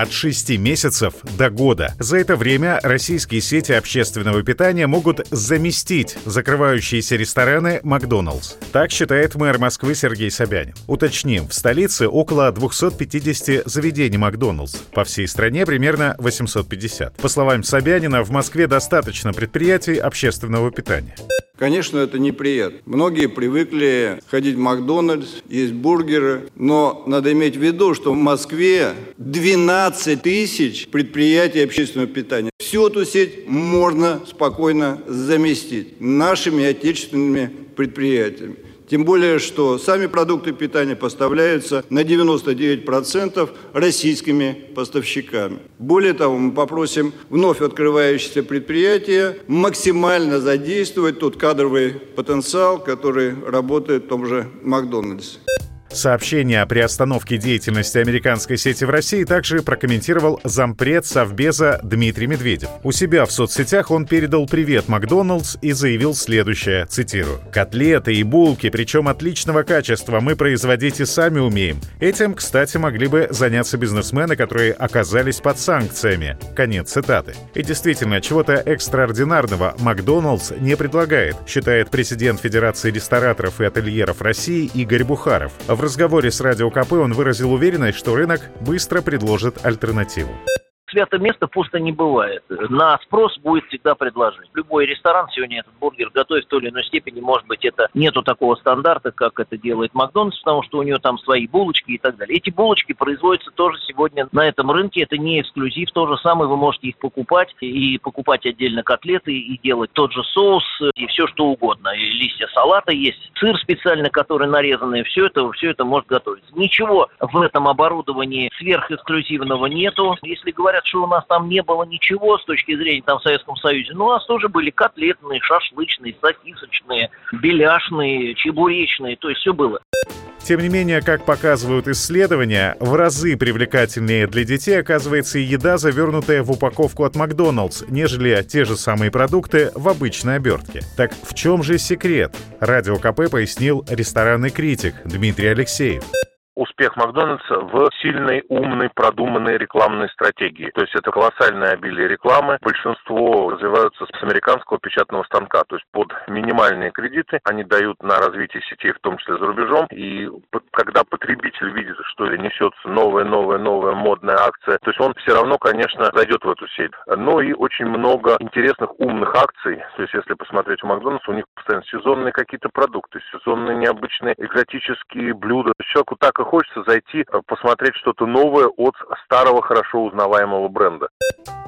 От 6 месяцев до года. За это время российские сети общественного питания могут заместить закрывающиеся рестораны «Макдоналдс». Так считает мэр Москвы Сергей Собянин. Уточним, в столице около 250 заведений «Макдоналдс». По всей стране примерно 850. По словам Собянина, в Москве достаточно предприятий общественного питания. Конечно, это неприятно. Многие привыкли ходить в Макдональдс, есть бургеры, но надо иметь в виду, что в Москве 12 тысяч предприятий общественного питания. Всю эту сеть можно спокойно заместить нашими отечественными предприятиями. Тем более, что сами продукты питания поставляются на 99% российскими поставщиками. Более того, мы попросим вновь открывающиеся предприятия максимально задействовать тот кадровый потенциал, который работает в том же Макдональдсе. Сообщение о приостановке деятельности американской сети в России также прокомментировал зампред Совбеза Дмитрий Медведев. У себя в соцсетях он передал привет Макдоналдс и заявил следующее, цитирую. «Котлеты и булки, причем отличного качества, мы производить и сами умеем. Этим, кстати, могли бы заняться бизнесмены, которые оказались под санкциями». Конец цитаты. И действительно, чего-то экстраординарного Макдоналдс не предлагает, считает президент Федерации рестораторов и ательеров России Игорь Бухаров. В разговоре с Радио КП он выразил уверенность, что рынок быстро предложит альтернативу свято место пусто не бывает. На спрос будет всегда предложение. Любой ресторан сегодня этот бургер готовит в той или иной степени. Может быть, это нету такого стандарта, как это делает Макдональдс, потому что у него там свои булочки и так далее. Эти булочки производятся тоже сегодня на этом рынке. Это не эксклюзив. То же самое вы можете их покупать и покупать отдельно котлеты и делать тот же соус и все что угодно. И листья салата есть, сыр специально, который нарезанный. Все это, все это может готовиться. Ничего в этом оборудовании сверхэксклюзивного нету. Если говорят, что у нас там не было ничего с точки зрения там в Советском Союзе, но у нас тоже были котлетные, шашлычные, сосисочные, беляшные, чебуречные, то есть все было. Тем не менее, как показывают исследования, в разы привлекательнее для детей оказывается еда, завернутая в упаковку от Макдоналдс, нежели те же самые продукты в обычной обертке. Так в чем же секрет? Радио КП пояснил ресторанный критик Дмитрий Алексеев успех Макдональдса в сильной, умной, продуманной рекламной стратегии. То есть это колоссальное обилие рекламы. Большинство развиваются с американского печатного станка. То есть под минимальные кредиты они дают на развитие сетей, в том числе за рубежом. И когда потребитель видит, что несется новая, новая, новая модная акция, то есть он все равно, конечно, зайдет в эту сеть. Но и очень много интересных умных акций. То есть если посмотреть у Макдональдса, у них постоянно сезонные какие-то продукты, сезонные необычные экзотические блюда. Человеку так и хочется зайти, э, посмотреть что-то новое от старого, хорошо узнаваемого бренда.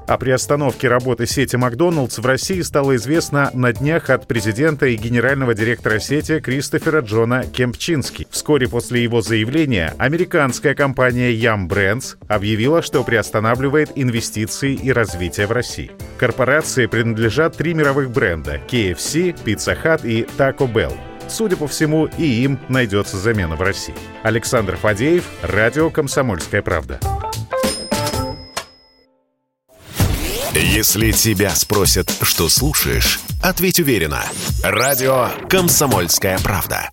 О приостановке работы сети «Макдоналдс» в России стало известно на днях от президента и генерального директора сети Кристофера Джона Кемпчински. Вскоре после его заявления американская компания Yum Brands объявила, что приостанавливает инвестиции и развитие в России. Корпорации принадлежат три мировых бренда – KFC, Pizza Hut и Taco Bell. Судя по всему, и им найдется замена в России. Александр Фадеев, Радио «Комсомольская правда». Если тебя спросят, что слушаешь, ответь уверенно. Радио «Комсомольская правда».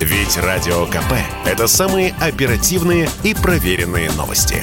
Ведь Радио КП – это самые оперативные и проверенные новости.